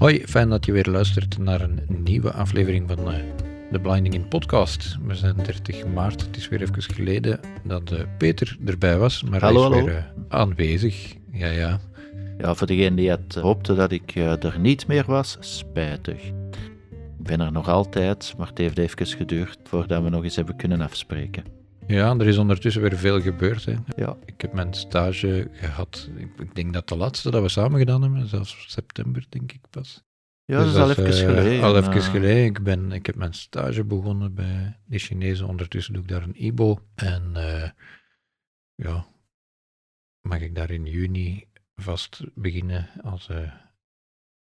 Hoi, fijn dat je weer luistert naar een nieuwe aflevering van uh, de Blinding in podcast. We zijn 30 maart, het is weer even geleden dat uh, Peter erbij was, maar hallo, hij is hallo. weer uh, aanwezig. Ja, ja. Ja, voor degene die het hoopte dat ik er niet meer was, spijtig. Ik ben er nog altijd, maar het heeft even geduurd voordat we nog eens hebben kunnen afspreken. Ja, er is ondertussen weer veel gebeurd. Hè. Ja. Ik heb mijn stage gehad, ik, denk dat de laatste dat we samen gedaan hebben, zelfs september denk ik pas. Ja, dat dus is al even uh, geleden. Al even geleden. Ik, ben, ik heb mijn stage begonnen bij de Chinezen. Ondertussen doe ik daar een IBO. En uh, ja, mag ik daar in juni vast beginnen als uh,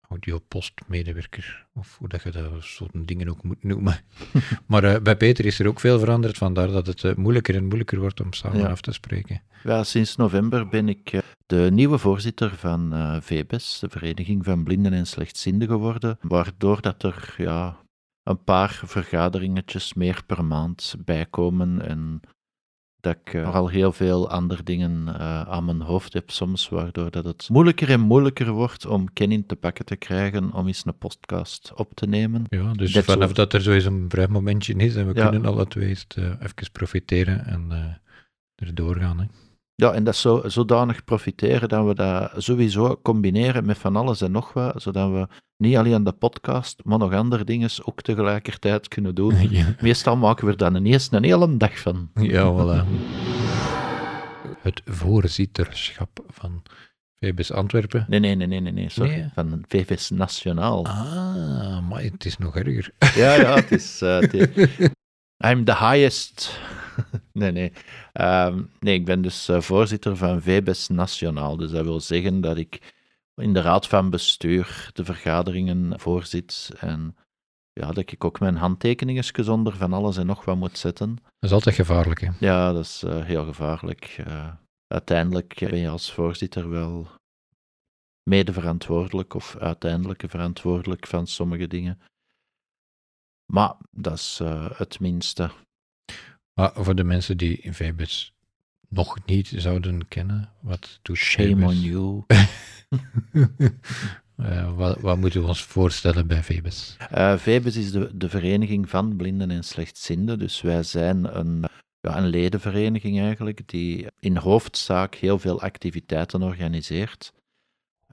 audiopostmedewerker. Of hoe dat je dat soort dingen ook moet noemen. maar uh, bij Peter is er ook veel veranderd. Vandaar dat het uh, moeilijker en moeilijker wordt om samen ja. af te spreken. Ja, sinds november ben ik uh, de nieuwe voorzitter van VBES, de Vereniging van Blinden en Slechtzienden geworden, waardoor dat er ja, een paar vergaderingetjes meer per maand bijkomen en dat ik uh, al heel veel andere dingen uh, aan mijn hoofd heb soms, waardoor dat het moeilijker en moeilijker wordt om Kenny te pakken te krijgen om eens een podcast op te nemen. Ja, dus dat vanaf dat er zo eens een vrij momentje is en we ja. kunnen alle twee eens uh, even profiteren en erdoor gaan. Hè. Ja, en dat zo, zodanig profiteren dat we dat sowieso combineren met van alles en nog wat, zodat we niet alleen de podcast, maar nog andere dingen ook tegelijkertijd kunnen doen. Ja. Meestal maken we er dan ineens een hele dag van. Ja, voilà. Het voorzitterschap van VBS Antwerpen. Nee, nee, nee, nee, nee, nee, sorry. Nee. van VBS Nationaal. Ah, maar het is nog erger. Ja, ja, het is... Uh, het is... I'm the highest... nee, nee. Um, nee, ik ben dus uh, voorzitter van VBS Nationaal. Dus dat wil zeggen dat ik in de raad van bestuur de vergaderingen voorzit. En ja, dat ik ook mijn handtekeningen zonder van alles en nog wat moet zetten. Dat is altijd gevaarlijk, hè? Ja, dat is uh, heel gevaarlijk. Uh, uiteindelijk ben je als voorzitter wel medeverantwoordelijk of uiteindelijk verantwoordelijk van sommige dingen. Maar dat is uh, het minste. Maar voor de mensen die VBS nog niet zouden kennen, wat doet Shame on you. uh, wat, wat, moeten we ons voorstellen bij VBS? Uh, VBS is de, de vereniging van blinden en slechtzienden. Dus wij zijn een, ja, een ledenvereniging eigenlijk, die in hoofdzaak heel veel activiteiten organiseert.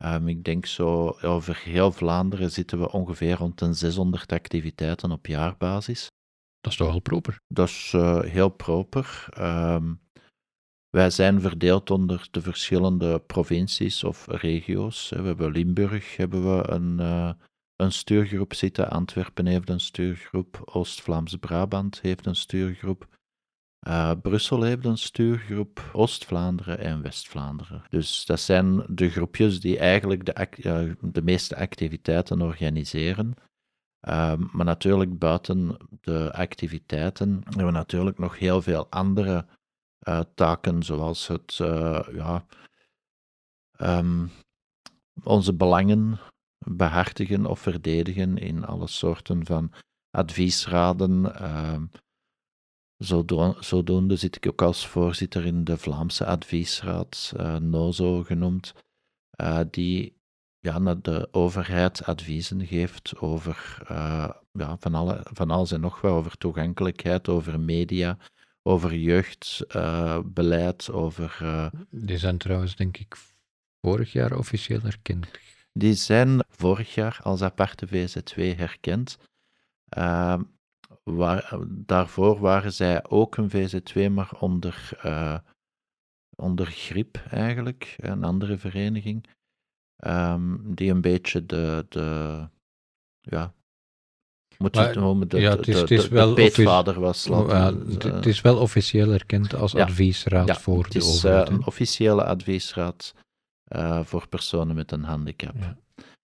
Um, ik denk zo over heel Vlaanderen zitten we ongeveer rond de 600 activiteiten op jaarbasis. Dat is toch wel proper? Dat is uh, heel proper. Um, wij zijn verdeeld onder de verschillende provincies of regio's. We hebben Limburg, hebben we een, uh, een stuurgroep zitten. Antwerpen heeft een stuurgroep. Oost-Vlaams-Brabant heeft een stuurgroep. Uh, Brussel heeft een stuurgroep. Oost-Vlaanderen en West-Vlaanderen. Dus dat zijn de groepjes die eigenlijk de, de meeste activiteiten organiseren. Uh, maar natuurlijk buiten de activiteiten hebben we natuurlijk nog heel veel andere uh, taken, zoals het uh, ja, um, onze belangen behartigen of verdedigen in alle soorten van adviesraden. Uh, zodo zodoende zit ik ook als voorzitter in de Vlaamse adviesraad, uh, NOZO genoemd, die ja, de overheid adviezen geeft over uh, ja, van, alle, van alles en nog wat, over toegankelijkheid, over media, over jeugdbeleid, uh, over... Uh, die zijn trouwens, denk ik, vorig jaar officieel erkend. Die zijn vorig jaar als aparte VZ2 herkend. Uh, waar, daarvoor waren zij ook een VZ2, maar onder, onder GRIP eigenlijk, een andere vereniging. Um, die een beetje de, de ja, moet je het noemen, de, ja, het is, het is de, wel peetvader was. Laten, het is wel officieel erkend als ja, adviesraad ja, voor de overheid. Het is een officiële adviesraad uh, voor personen met een handicap. Ja.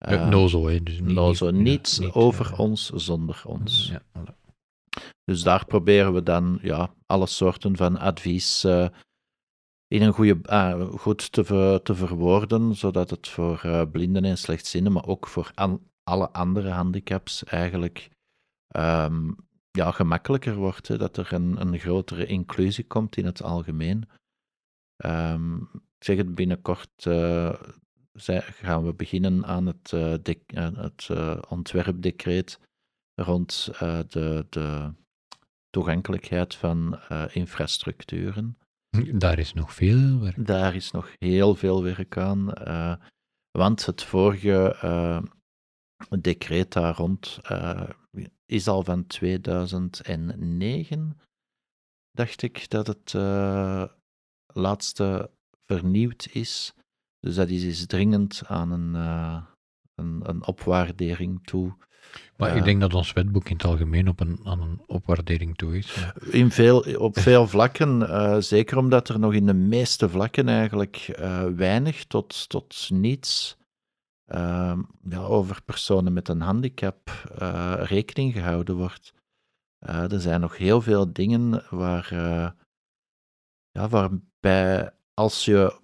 Uh, nozo, hè. Dus niet, nozo, niets niet, over ons zonder ons. Voilà. Dus daar proberen we dan ja, alle soorten van advies uh, in een goede, uh, goed te, te verwoorden, zodat het voor uh, blinden en slechtzienden, maar ook voor alle andere handicaps eigenlijk um, ja, gemakkelijker wordt. Dat er een, een grotere inclusie komt in het algemeen. Um, ik zeg het binnenkort, uh, gaan we beginnen aan het, het ontwerpdecreet rond de, de toegankelijkheid van infrastructuren. Daar is nog veel werk. Daar is nog heel veel werk aan. want het vorige decreet daar rond is al van 2009, dacht ik, dat het laatste vernieuwd is. Dus dat is, is dringend aan een, een, een, opwaardering toe. Maar ik denk dat ons wetboek in het algemeen op een, aan een opwaardering toe is. In veel, op veel vlakken, uh, zeker omdat er nog in de meeste vlakken eigenlijk weinig tot, tot niets ehm, ja, over personen met een handicap rekening gehouden wordt. er zijn nog heel veel dingen waar, ja, waarbij als je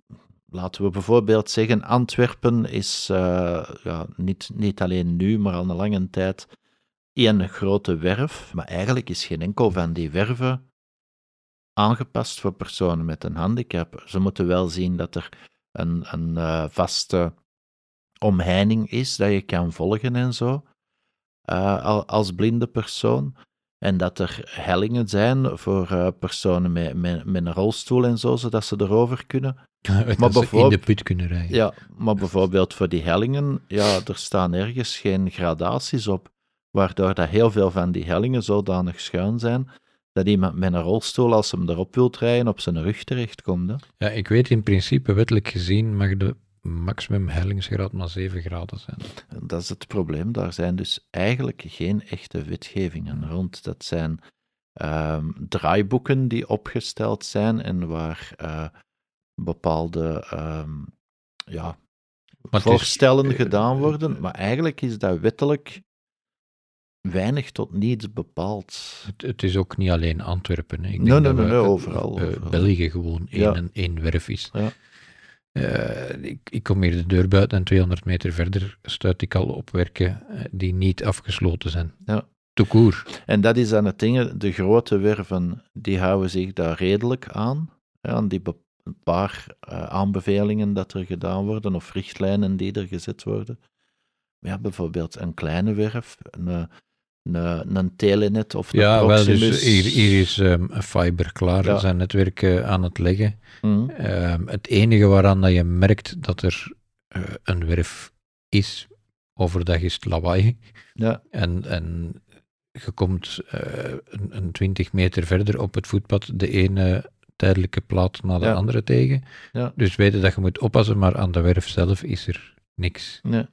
laten we bijvoorbeeld zeggen, Antwerpen is uh, ja, niet, niet alleen nu, maar al een lange tijd één grote werf. Maar eigenlijk is geen enkel van die werven aangepast voor personen met een handicap. Ze moeten wel zien dat er een, een uh, vaste omheining is, dat je kan volgen en zo, uh, als blinde persoon. En dat er hellingen zijn voor personen met, met, met een rolstoel en zo, zodat ze erover kunnen. maar in de put kunnen rijden. Ja, maar bijvoorbeeld voor die hellingen, ja, er staan ergens geen gradaties op, waardoor dat heel veel van die hellingen zodanig schuin zijn, dat iemand met een rolstoel, als hem erop wilt rijden, op zijn rug terechtkomt. Hè. Ja, ik weet in principe, wettelijk gezien, mag de maximum hellingsgraad maar 7 graden zijn. Dat is het probleem. Daar zijn dus eigenlijk geen echte wetgevingen rond. Dat zijn um, draaiboeken die opgesteld zijn en waar... Uh, bepaalde um, ja, voorstellen is, gedaan worden, maar eigenlijk is dat wettelijk weinig tot niets bepaald. Het, het is ook niet alleen Antwerpen. Ik nee, nee, nee, nee, overal, overal. België gewoon één, ja. één werf is. Ja. Uh, ik, ik, kom hier de deur buiten en 200 meter verder stuit ik al op werken die niet afgesloten zijn. Ja. Toekoer. En dat is dan het ding, de grote werven die houden zich daar redelijk aan, aan die een paar uh, aanbevelingen dat er gedaan worden of richtlijnen die er gezet worden. Ja, bijvoorbeeld een kleine werf, een, een, een telenet of een Ja, wel, dus hier, hier is um, fiber klaar, ja. zijn netwerk uh, aan het leggen. Mm. Um, het enige waaraan dat je merkt dat er uh, een werf is, overdag is het lawaai. Ja. En, en je komt een, een 20 meter verder op het voetpad, de ene tijdelijke plaat na de Ja. andere tegen. Ja. Dus weten dat je moet oppassen, maar aan de werf zelf is er niks. Nee.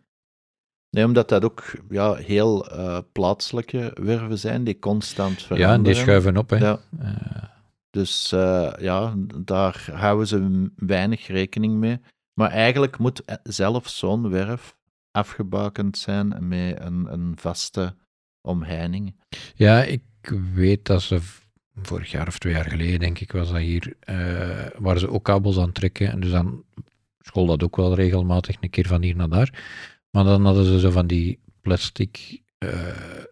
Nee, omdat dat ook ja, heel eh, plaatselijke werven zijn, die constant veranderen. Ja, en die schuiven op. Hè. Ja. Eh, Dus eh, ja, daar houden ze weinig rekening mee. Maar eigenlijk moet zelfs zo'n werf afgebakend zijn met een, een vaste omheining. ja, ik weet dat ze vorig jaar of twee jaar geleden, denk ik, was dat hier, eh waren ze ook kabels aan het trekken. En dus dan school dat ook wel regelmatig een keer van hier naar daar. Maar dan hadden ze zo van die plastic eh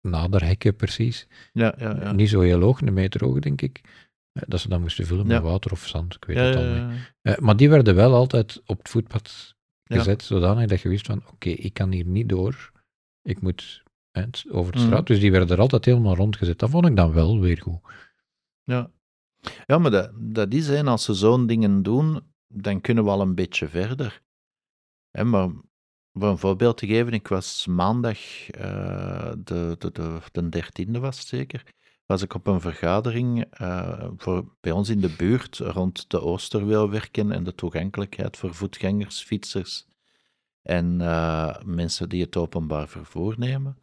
naderhekken precies. Ja, ja, ja. Niet zo heel hoog, een meter hoog, denk ik. Eh, Dat ze dan moesten vullen met water of zand, ik weet het al niet. maar die werden wel altijd op het voetpad gezet, zodanig dat je wist van, oké, ik kan hier niet door. Ik moet hè, over de Mhm. straat. Dus die werden er altijd helemaal rondgezet. Dat vond ik dan wel weer goed. Ja, ja maar dat, dat is, hè, als ze zo'n dingen doen, dan kunnen we al een beetje verder. Hè, maar voor een voorbeeld te geven, ik was maandag, eh, de, de, de, de 13e was het zeker, was ik op een vergadering eh, voor, bij ons in de buurt rond de Oosterweelwerken en de toegankelijkheid voor voetgangers, fietsers en eh, mensen die het openbaar vervoer nemen.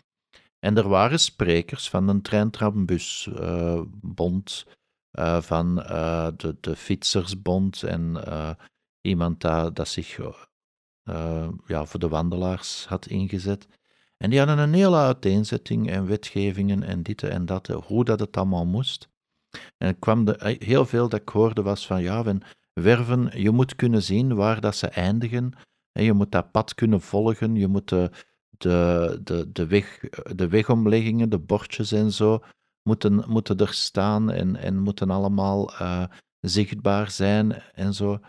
En er waren sprekers van de treintrambusbond, eh, van eh, de, de Fietsersbond en eh, iemand dat, dat zich eh, ja, voor de wandelaars had ingezet. En die hadden een hele uiteenzetting en wetgevingen en dit en dat, eh, hoe dat het allemaal moest. En kwam eh, heel veel dat ik hoorde was van, ja, van werven, je moet kunnen zien waar dat ze eindigen. En je moet dat pad kunnen volgen, je moet de, de, de, weg, de wegomleggingen, de bordjes en zo, moeten, moeten er staan en, en moeten allemaal eh, zichtbaar zijn en zo.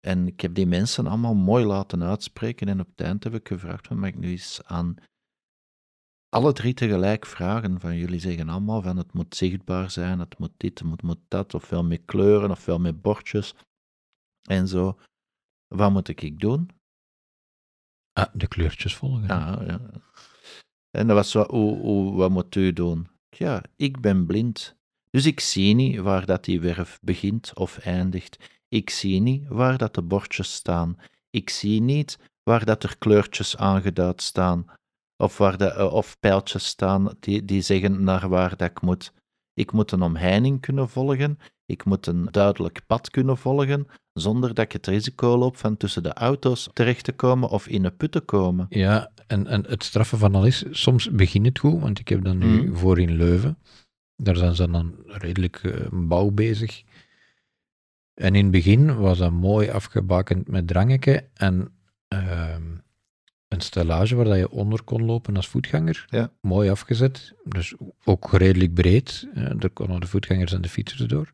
En ik heb die mensen allemaal mooi laten uitspreken. En op het eind heb ik gevraagd: van, mag ik nu eens aan alle drie tegelijk vragen? Van jullie zeggen allemaal van het moet zichtbaar zijn, het moet dit, het moet, moet dat, ofwel met kleuren, ofwel met bordjes en zo. Wat moet ik doen? Ah, de kleurtjes volgen. Ja, ja. En dat was zo, hoe, wat moet u doen? Ja, ik ben blind. Dus ik zie niet waar dat die werf begint of eindigt. Ik zie niet waar dat de bordjes staan. Ik zie niet waar dat er kleurtjes aangeduid staan. Of, waar de, eh, of pijltjes staan die, die zeggen naar waar dat ik moet. Ik moet een omheining kunnen volgen. Ik moet een duidelijk pad kunnen volgen, zonder dat ik het risico loop van tussen de auto's terecht te komen of in een put te komen. Ja, en, en het straffen van al is, soms begint het goed, want ik heb dan nu Mm. voor in Leuven. Daar zijn ze dan redelijk eh, bouw bezig. En in het begin was dat mooi afgebakend met drangetje en ehm, een stellage waar dat je onder kon lopen als voetganger. Ja. Mooi afgezet, dus ook redelijk breed. Eh, er konden de voetgangers en de fietsers door.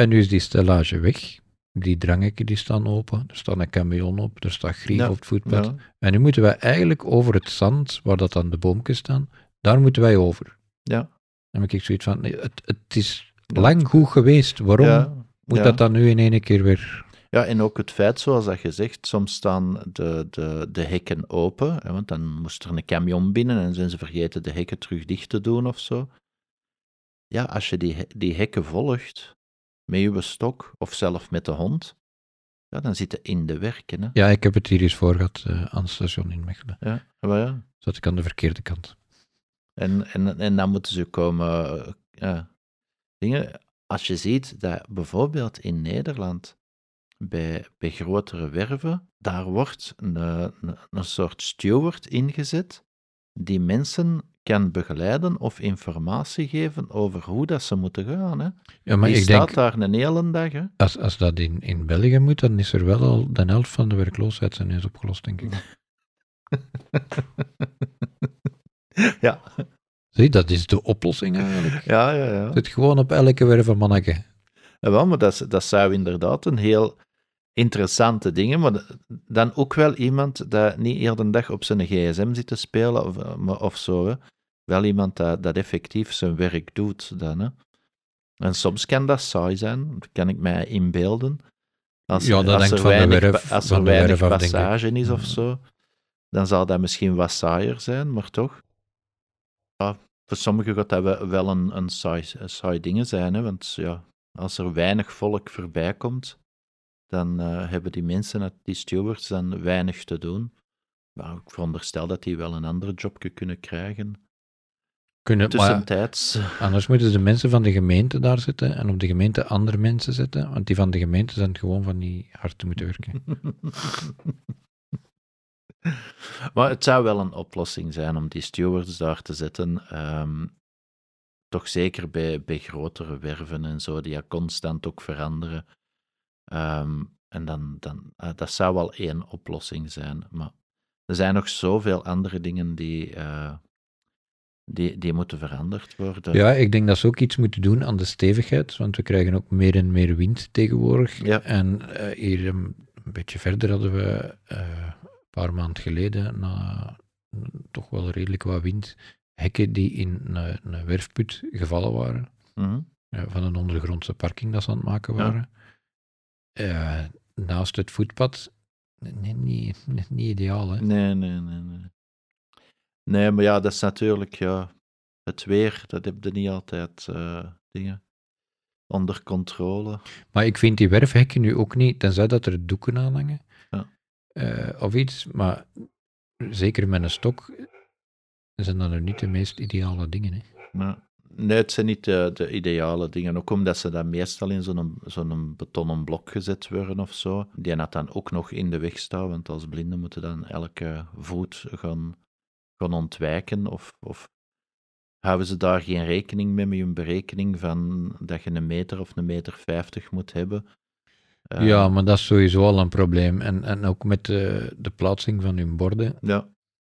En nu is die stellage weg. Die drangekken die staan open, er staat een camion op, er staat grief Ja, op het voetpad. Ja, En nu moeten wij eigenlijk over het zand, waar dat dan de boomjes staan, daar moeten wij over. ja, Dan heb ik zoiets van, nee, het, het is lang goed geweest, waarom moet dat dan nu in één keer weer... Ja, en ook het feit, zoals dat je zegt, soms staan de, de, de hekken open, hè, want dan moest er een camion binnen en zijn ze vergeten de hekken terug dicht te doen of zo. Ja, als je die, die hekken volgt met je stok of zelf met de hond, ja, dan zit je in de werken. Hè. Ja, ik heb het hier eens voor gehad eh, aan het station in Mechelen. Ja, maar ja. Zat ik aan de verkeerde kant. En, en, en dan moeten ze komen. eh, ja, dingen. Als je ziet dat bijvoorbeeld in Nederland bij, bij grotere werven, daar wordt een, een, een soort steward ingezet die mensen kan begeleiden of informatie geven over hoe dat ze moeten gaan. Hè. Ja, maar die ik staat denk, daar een hele dag. Hè. als, als dat in, in België moet, dan is er wel al de helft van de werkloosheid zijn is opgelost, denk ik. ja. Zie, dat is de oplossing eigenlijk. ja, ja, ja. Zit gewoon op elke werf een manneke. Ja, wel, maar dat, dat zou inderdaad een heel interessante dingen, maar dan ook wel iemand dat niet heel de dag op zijn gsm zit te spelen of, eh, of zo. Hè. Wel iemand dat, dat effectief zijn werk doet dan. Hè. En soms kan dat saai zijn, dat kan ik mij inbeelden. Als, Ja, dat als er van de weinig, werf- als van er de weinig werf passage is of zo, dan zal dat misschien wat saaier zijn, maar toch. Ja, voor sommigen gaat dat wel- wel een, een saai, een saai dingen zijn, hè, want ja, als er weinig volk voorbij komt, dan eh, hebben die mensen, die stewards, dan weinig te doen. Maar ik veronderstel dat die wel een ander jobje kunnen krijgen. Kunnen, maar Tussentijds. anders moeten de mensen van de gemeente daar zitten en op de gemeente andere mensen zetten, want die van de gemeente zijn gewoon van die hard te moeten werken. maar het zou wel een oplossing zijn om die stewards daar te zetten. ehm, toch zeker bij, bij grotere werven en zo, die ja constant ook veranderen. Ehm, en dan, dan, eh, dat zou wel één oplossing zijn. Maar er zijn nog zoveel andere dingen die, eh, die, die moeten veranderd worden. Ja, ik denk dat ze ook iets moeten doen aan de stevigheid, want we krijgen ook meer en meer wind tegenwoordig. Ja. En eh, hier een, een beetje verder hadden we een paar maanden geleden, na toch wel redelijk wat wind, hekken die in een, een werfput gevallen waren, Mhm. van een ondergrondse parking dat ze aan het maken Ja. Eh, naast het voetpad, nee, niet, niet, niet ideaal, hè. Nee, nee, nee, nee. Nee, maar ja, dat is natuurlijk, ja, het weer, dat heb je niet altijd eh, dingen onder controle. Maar ik vind die werfhekken nu ook niet, tenzij dat er doeken aan hangen. Ja. eh, of iets, maar zeker met een stok zijn dat er niet de meest ideale dingen. Hè. Maar, nee, het zijn niet de, de ideale dingen. Ook omdat ze dan meestal in zo'n zo'n betonnen blok gezet worden of zo. Die had dan ook nog in de weg staan, want als blinden moeten dan elke voet gaan, gaan ontwijken. Of, of houden ze daar geen rekening mee, met hun berekening van dat je een meter of een meter vijftig moet hebben. Eh, ja, maar dat is sowieso al een probleem. En, en ook met de, de plaatsing van hun borden. Ja,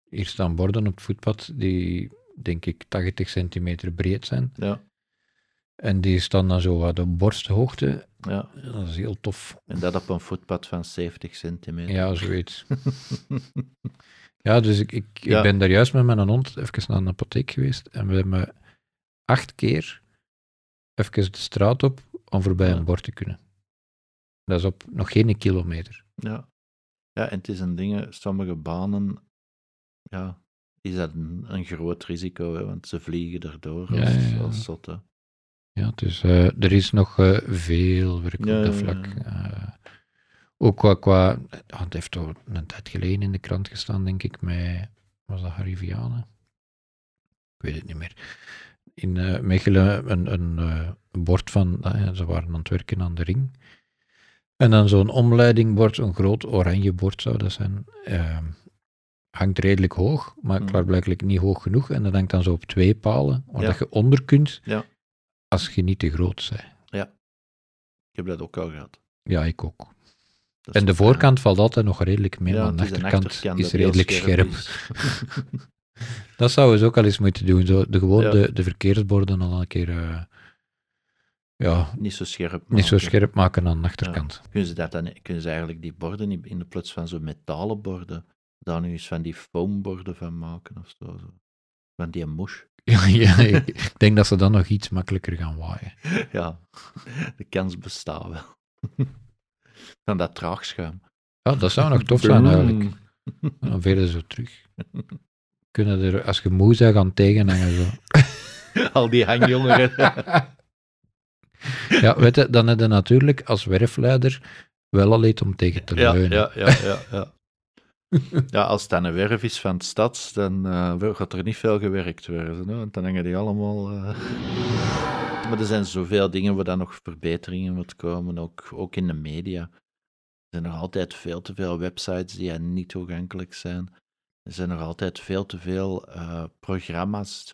Hier staan borden op het voetpad die, denk ik, 80 centimeter breed zijn. ja. En die staan dan zo wat op borsthoogte. Ja. Dat is heel tof. En dat op een voetpad van 70 centimeter. Ja, zoiets. ja, dus ik, ik, Ja. ik ben daar juist met mijn hond even naar een apotheek geweest. En we hebben acht keer even de straat op om voorbij Ja. een bord te kunnen. Dat is op nog geen kilometer. Ja. ja, en het is een ding, sommige banen, ja, is dat een, een groot risico, hè, want ze vliegen erdoor als, ja, ja. als zotte. Ja, dus er is nog eh, veel werk Ja, op dat vlak. Eh, ook qua, qua ja, het heeft toch een tijd geleden in de krant gestaan, denk ik, met, was dat Harry Vianen? Ik weet het niet meer. In Mechelen een, een, een bord van, ze waren aan het werken aan de ring. En dan zo'n omleidingbord, zo'n groot oranje bord zou dat zijn. Hangt redelijk hoog, maar Mhm. klaarblijkelijk niet hoog genoeg. En dat hangt dan zo op twee palen, waar Ja. dat je onder kunt, Ja. als je niet te groot bent. Ik heb dat ook al gehad. Ja, ik ook. En de voorkant valt altijd nog redelijk mee, Ja, maar de achterkant, achterkant is redelijk scherp. is. Dat zouden ze ook al eens moeten doen. Zo, de, gewoon Ja. de, de verkeersborden al een keer eh, ja, niet zo scherp. niet zo maken. scherp maken aan de achterkant. Kunnen ze, dat dan, kunnen ze eigenlijk die borden in- in de plaats van zo'n metalen borden, daar nu eens van die foamborden van maken of zo? zo. Van die mush. Ja, ja, ik, denk dat ze dan nog iets makkelijker gaan waaien. Ja, de kans bestaat wel. Dan dat traagschuim. Ja, dat zou nog tof zijn eigenlijk. Dan velen zo terug. Kunnen er, als je moe bent, gaan tegenhangen. Zo. Al die hangjongeren. Ja, weet je, dan heb je natuurlijk als werfleider wel al iets om tegen te leunen. ja, ja, ja, ja. Ja, als het dan een werf is van het stad, dan eh, gaat er niet veel gewerkt worden. Want dan hangen die allemaal... eh. Maar er zijn zoveel dingen waar dan nog verbeteringen moet komen, ook, ook in de media. Er zijn nog altijd veel te veel websites die niet toegankelijk zijn. Er zijn nog altijd veel te veel eh, programma's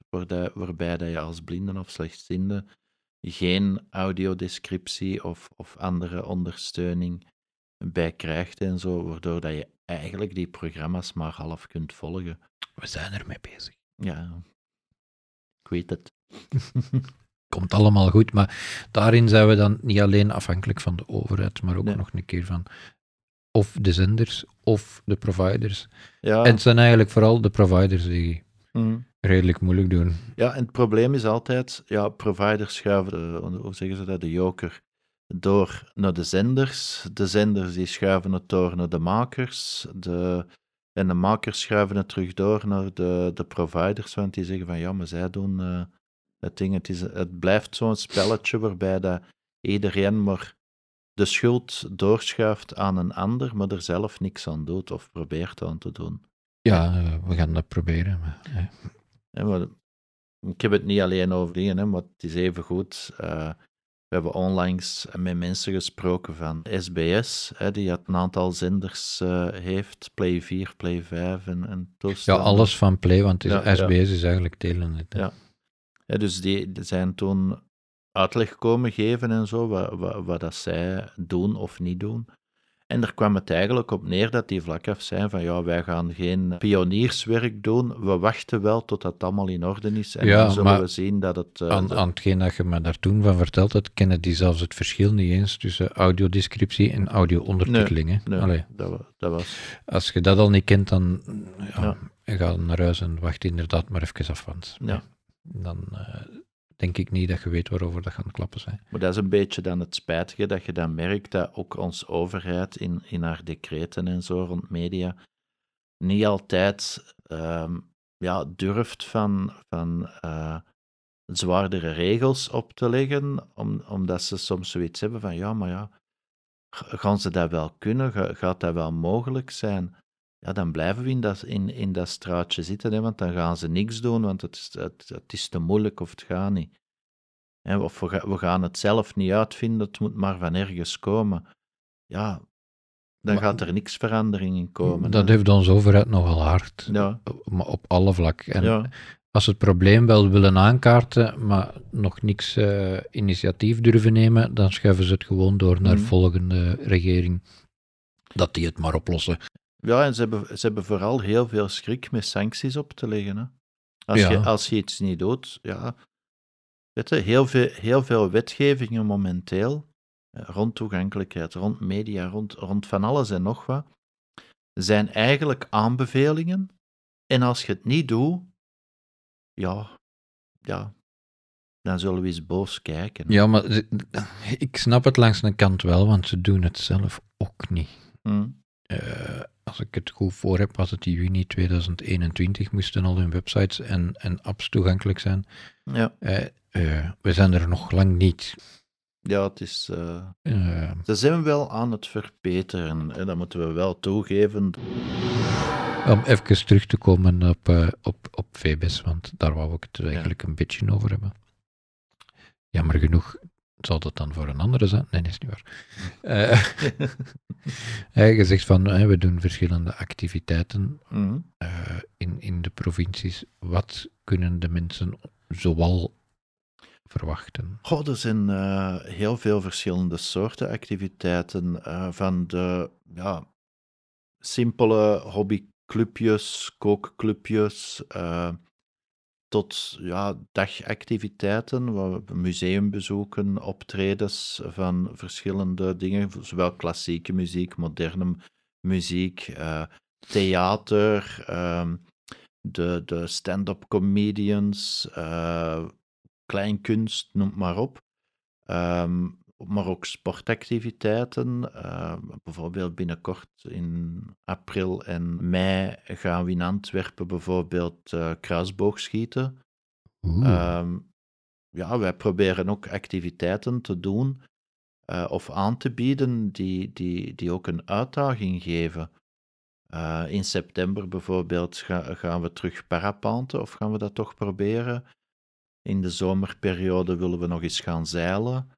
waarbij dat je als blinden of slechtziende geen audiodescriptie of, of andere ondersteuning bij krijgt en zo, waardoor dat je eigenlijk die programma's maar half kunt volgen. We zijn ermee bezig. Ja, ik weet het. Komt allemaal goed, maar daarin zijn we dan niet alleen afhankelijk van de overheid, maar ook Nee. nog een keer van of de zenders of de providers. Ja, En het zijn eigenlijk vooral de providers die mm. redelijk moeilijk doen. ja, en het probleem is altijd, ja, providers schuiven, de, hoe zeggen ze dat, de joker, door naar de zenders. De zenders die schuiven het door naar de makers. De, en de makers schuiven het terug door naar de, de providers, want die zeggen van ja, maar zij doen eh, het ding. Het, is, het blijft zo'n spelletje waarbij dat iedereen maar de schuld doorschuift aan een ander, maar er zelf niks aan doet of probeert aan te doen. Ja, eh, we gaan dat proberen. Maar, eh, maar ik heb het niet alleen over dingen, hè, maar het is even goed. We hebben onlangs met mensen gesproken van SBS, hè, die het een aantal zenders eh, heeft, Play 4, Play 5 en, en ja, alles van Play, want Ja. SBS is eigenlijk Telenet. hè. Ja. Ja, dus die, die zijn toen uitleg komen geven en zo, wat, wat, wat dat zij doen of niet doen. En daar kwam het eigenlijk op neer dat die vlak af zijn van ja, wij gaan geen pionierswerk doen, we wachten wel tot dat allemaal in orde is en Ja, dan zullen we zien dat het... eh, Aan, aan hetgeen dat je me daar toen van verteld hebt, kennen die zelfs het verschil niet eens tussen audiodescriptie en audio-ondertiteling. nee, Allee, dat, dat was... als je dat al niet kent, dan ja, Ja. ga naar huis en wacht inderdaad maar even af. Want Ja. dan eh, denk ik niet dat je weet waarover dat gaan klappen zijn. Maar dat is een beetje dan het spijtige, dat je dan merkt dat ook onze overheid in, in haar decreten en zo rond media niet altijd ehm, ja, durft van, van eh, zwaardere regels op te leggen, om, omdat ze soms zoiets hebben van ja, maar ja, gaan ze dat wel kunnen? Ga- gaat dat wel mogelijk zijn? Ja, dan blijven we in dat, in, in dat straatje zitten, hè, want dan gaan ze niks doen, want het is, het, het is te moeilijk of het gaat niet. Hè, of we, we gaan het zelf niet uitvinden, het moet maar van ergens komen. Ja, dan Maar- gaat er niks verandering in komen. dat hè. heeft onze overheid nogal hard, Ja, maar op alle vlakken. En ja, als ze het probleem wel willen aankaarten, maar nog niks eh, initiatief durven nemen, dan schuiven ze het gewoon door naar Mhm. volgende regering. Dat die het maar oplossen. Ja, en ze hebben, ze hebben vooral heel veel schrik met sancties op te leggen. Hè. Als, Ja. je, als je iets niet doet, ja, Weet je, heel veel, heel veel wetgevingen momenteel, eh, rond toegankelijkheid, rond media, rond, rond van alles en nog wat, zijn eigenlijk aanbevelingen. En als je het niet doet, ja, ja, dan zullen we eens boos kijken. Ja, maar ik snap het langs een kant wel, want ze doen het zelf ook niet. Hm. Eh, als ik het goed voor heb, was het in juni 2021, moesten al hun websites en, en apps toegankelijk zijn. Ja, Eh, eh, we zijn er nog lang niet. ja, het is... eh, Ze zijn wel aan het verbeteren, hè, dat moeten we wel toegeven. om even terug te komen op, op, op VBS, want daar wou ik het eigenlijk een beetje over hebben. Jammer genoeg zal dat dan voor een andere zijn. Nee, dat is niet waar. Eh, eh, je zegt van, we doen verschillende activiteiten Mhm. eh, in, in de provincies. Wat kunnen de mensen zoal verwachten? Goh, er zijn eh, heel veel verschillende soorten activiteiten. van de ja, simpele hobbyclubjes, kookclubjes, tot ja, dagactiviteiten, museumbezoeken, optredens van verschillende dingen, zowel klassieke muziek, moderne muziek, eh, theater, ehm, de, de stand-up comedians, eh, kleinkunst, noem maar op. Ehm, maar ook sportactiviteiten. Ehm, bijvoorbeeld binnenkort in april en mei gaan we in Antwerpen bijvoorbeeld eh, kruisboogschieten. Ehm, ja, wij proberen ook activiteiten te doen eh, of aan te bieden die, die, die ook een uitdaging geven. Eh, in september bijvoorbeeld ga- gaan we terug parapanten of gaan we dat toch proberen? In de zomerperiode willen we nog eens gaan zeilen.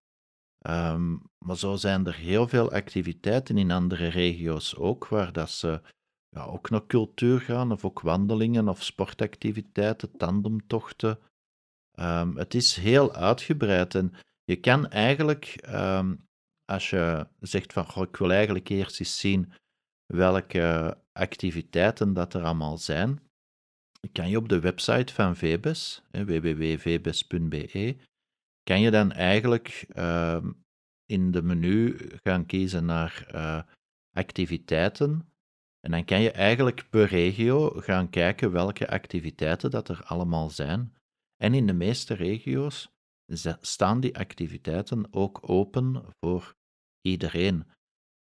Ehm, maar zo zijn er heel veel activiteiten in andere regio's ook, waar dat ze ja, ook naar cultuur gaan, of ook wandelingen of sportactiviteiten, tandemtochten. Ehm, het is heel uitgebreid en je kan eigenlijk, ehm, als je zegt van goh, ik wil eigenlijk eerst eens zien welke activiteiten dat er allemaal zijn, kan je op de website van VBES, www.vbes.be, kan je dan eigenlijk ehm, in de menu gaan kiezen naar eh, activiteiten. En dan kan je eigenlijk per regio gaan kijken welke activiteiten dat er allemaal zijn. En in de meeste regio's staan die activiteiten ook open voor iedereen.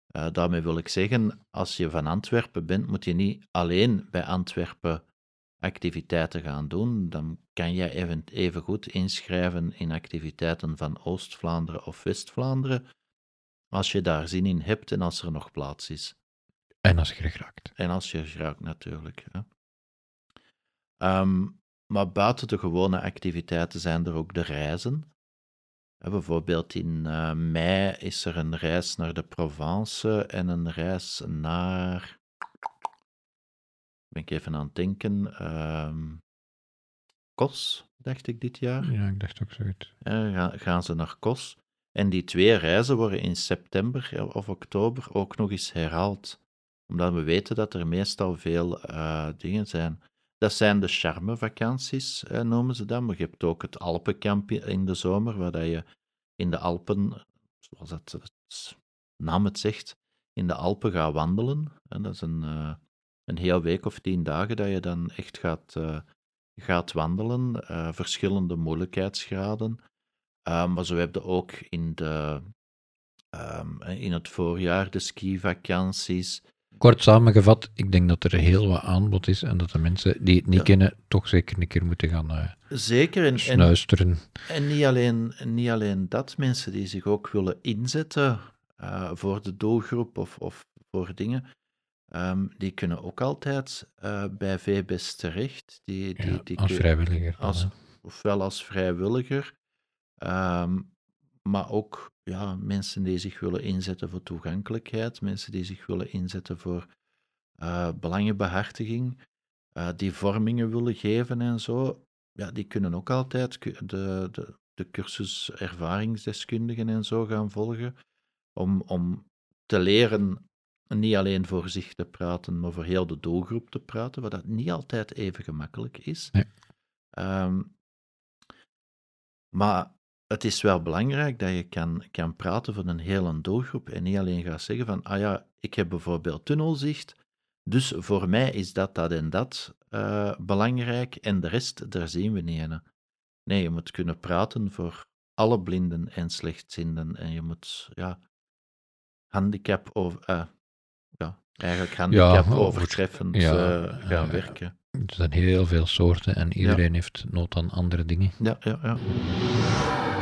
Eh, daarmee wil ik zeggen, als je van Antwerpen bent, moet je niet alleen bij Antwerpen activiteiten gaan doen. Dan kan je even, even goed inschrijven in activiteiten van Oost-Vlaanderen of West-Vlaanderen, als je daar zin in hebt en als er nog plaats is. en als je er geraakt. En als je geraakt natuurlijk. Hè. Ehm, maar buiten de gewone activiteiten zijn er ook de reizen. Bijvoorbeeld in eh, mei is er een reis naar de Provence en een reis naar. Ben ik even aan het denken. ehm, Kos, dacht ik dit jaar. Ja, ik dacht ook zoiets. Ja, gaan, gaan ze naar Kos. En die twee reizen worden in september of oktober ook nog eens herhaald. Omdat we weten dat er meestal veel eh, dingen zijn. Dat zijn de charmevakanties, eh, noemen ze dat. Maar je hebt ook het Alpenkamp in de zomer, waar dat je in de Alpen, zoals het, het naam het zegt, in de Alpen gaat wandelen. En dat is een, eh, een heel week of tien dagen dat je dan echt gaat, eh, gaat wandelen. eh, verschillende moeilijkheidsgraden. Uh, maar zo heb je ook in, de, um, in het voorjaar de skivakanties. Kort samengevat, ik denk dat er heel wat aanbod is en dat de mensen die het niet Ja. kennen toch zeker een keer moeten gaan uh, Zeker. En, en, snuisteren. en niet, alleen, niet alleen dat, mensen die zich ook willen inzetten uh, voor de doelgroep of, of voor dingen, um, die kunnen ook altijd uh, bij VBS terecht. Die, die, Ja, die als kun- vrijwilliger. als, ofwel als vrijwilliger, ehm, maar ook ja, mensen die zich willen inzetten voor toegankelijkheid, mensen die zich willen inzetten voor eh, belangenbehartiging, eh, die vormingen willen geven en zo. Ja, die kunnen ook altijd de, de, de cursus ervaringsdeskundigen en zo gaan volgen, om, om te leren niet alleen voor zich te praten, maar voor heel de doelgroep te praten, wat dat niet altijd even gemakkelijk is. Nee. Ehm, Maar het is wel belangrijk dat je kan, kan praten van een hele doelgroep en niet alleen gaat zeggen van, ah ja, ik heb bijvoorbeeld tunnelzicht, dus voor mij is dat, dat en dat uh, belangrijk en de rest, daar zien we niet in. Nee, je moet kunnen praten voor alle blinden en slechtzienden en je moet, ja, handicap over, uh, ja, eigenlijk handicap ja, overtreffend ja, uh, gaan werken. Er zijn heel veel soorten en iedereen heeft nood aan andere dingen. Ja, ja, ja.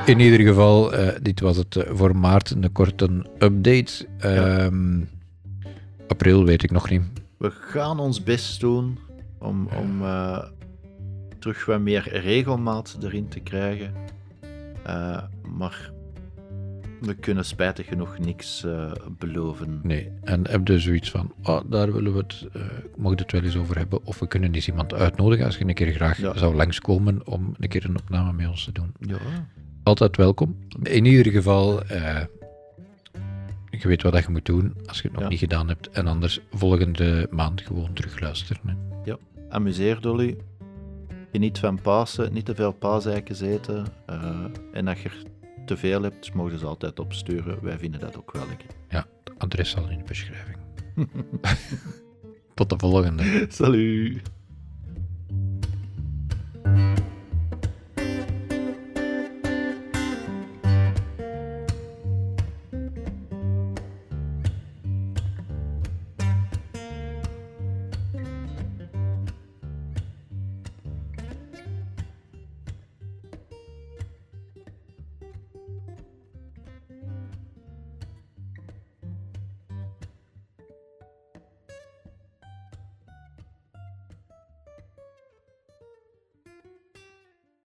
In ieder geval, uh, dit was het voor maart, een korte update. Um, april weet ik nog niet. We gaan ons best doen om, om uh, terug wat meer regelmaat erin te krijgen. Maar we kunnen spijtig genoeg niks uh, beloven. Nee, en heb je zoiets van, oh, daar willen we het, uh, mogen het wel eens over hebben, of we kunnen eens iemand uitnodigen als je een keer graag ja. zou langskomen om een keer een opname met ons te doen. Ja. Altijd welkom. In ieder geval, uh, je weet wat je moet doen als je het nog ja. niet gedaan hebt, en anders volgende maand gewoon terugluisteren. Hè. Ja, amuseer Dolly. Geniet van Pasen, niet te veel paaseiken eten. en als je te veel hebt, mogen ze altijd opsturen. Wij vinden dat ook wel lekker. Ja, het adres zal in de beschrijving. Tot de volgende. Salut.